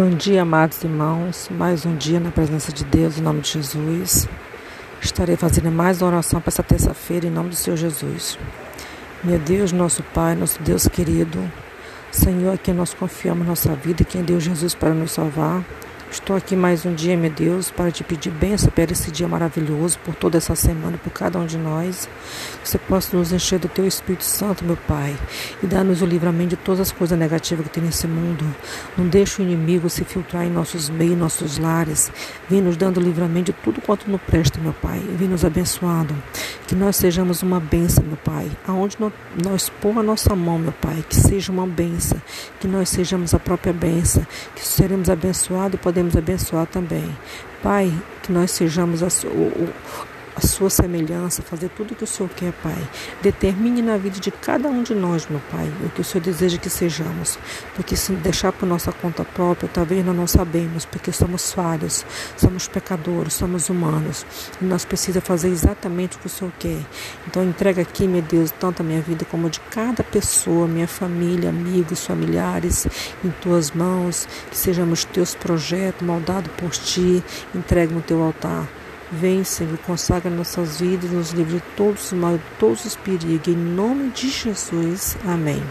Bom dia, amados irmãos. Mais um dia na presença de Deus, em nome de Jesus. Estarei fazendo mais uma oração para essa terça-feira, em nome do Senhor Jesus. Meu Deus, nosso Pai, nosso Deus querido, Senhor, a quem nós confiamos nossa vida e quem deu Jesus para nos salvar. Estou aqui mais um dia, meu Deus, para te pedir bênção para esse dia maravilhoso, por toda essa semana, por cada um de nós. Que você possa nos encher do teu Espírito Santo, meu Pai, e dar-nos o livramento de todas as coisas negativas que tem nesse mundo. Não deixe o inimigo se filtrar em nossos meios, nossos lares. Vem nos dando livramento de tudo quanto nos presta, meu Pai. Vem nos abençoando. Que nós sejamos uma bênção, meu Pai. Aonde nós pôr a nossa mão, meu Pai, que seja uma bênção. Que nós sejamos a própria bênção. Que seremos abençoados e podemos podemos abençoar também. Pai, que nós sejamos a, o, a sua semelhança, fazer tudo o que o Senhor quer, Pai. Determine na vida de cada um de nós, meu Pai, o que o Senhor deseja que sejamos. Porque se deixar por nossa conta própria, talvez nós não sabemos, porque somos falhos, somos pecadores, somos humanos. E nós precisamos fazer exatamente o que o Senhor quer. Então entrega aqui, meu Deus, tanto a minha vida como de cada pessoa, minha família, amigos, familiares, em tuas mãos, que sejamos teus projetos, moldados por ti, entregue no teu altar. Senhor, consagra nossas vidas, nos livre de todos os mal, de todos os perigos. Em nome de Jesus. Amém.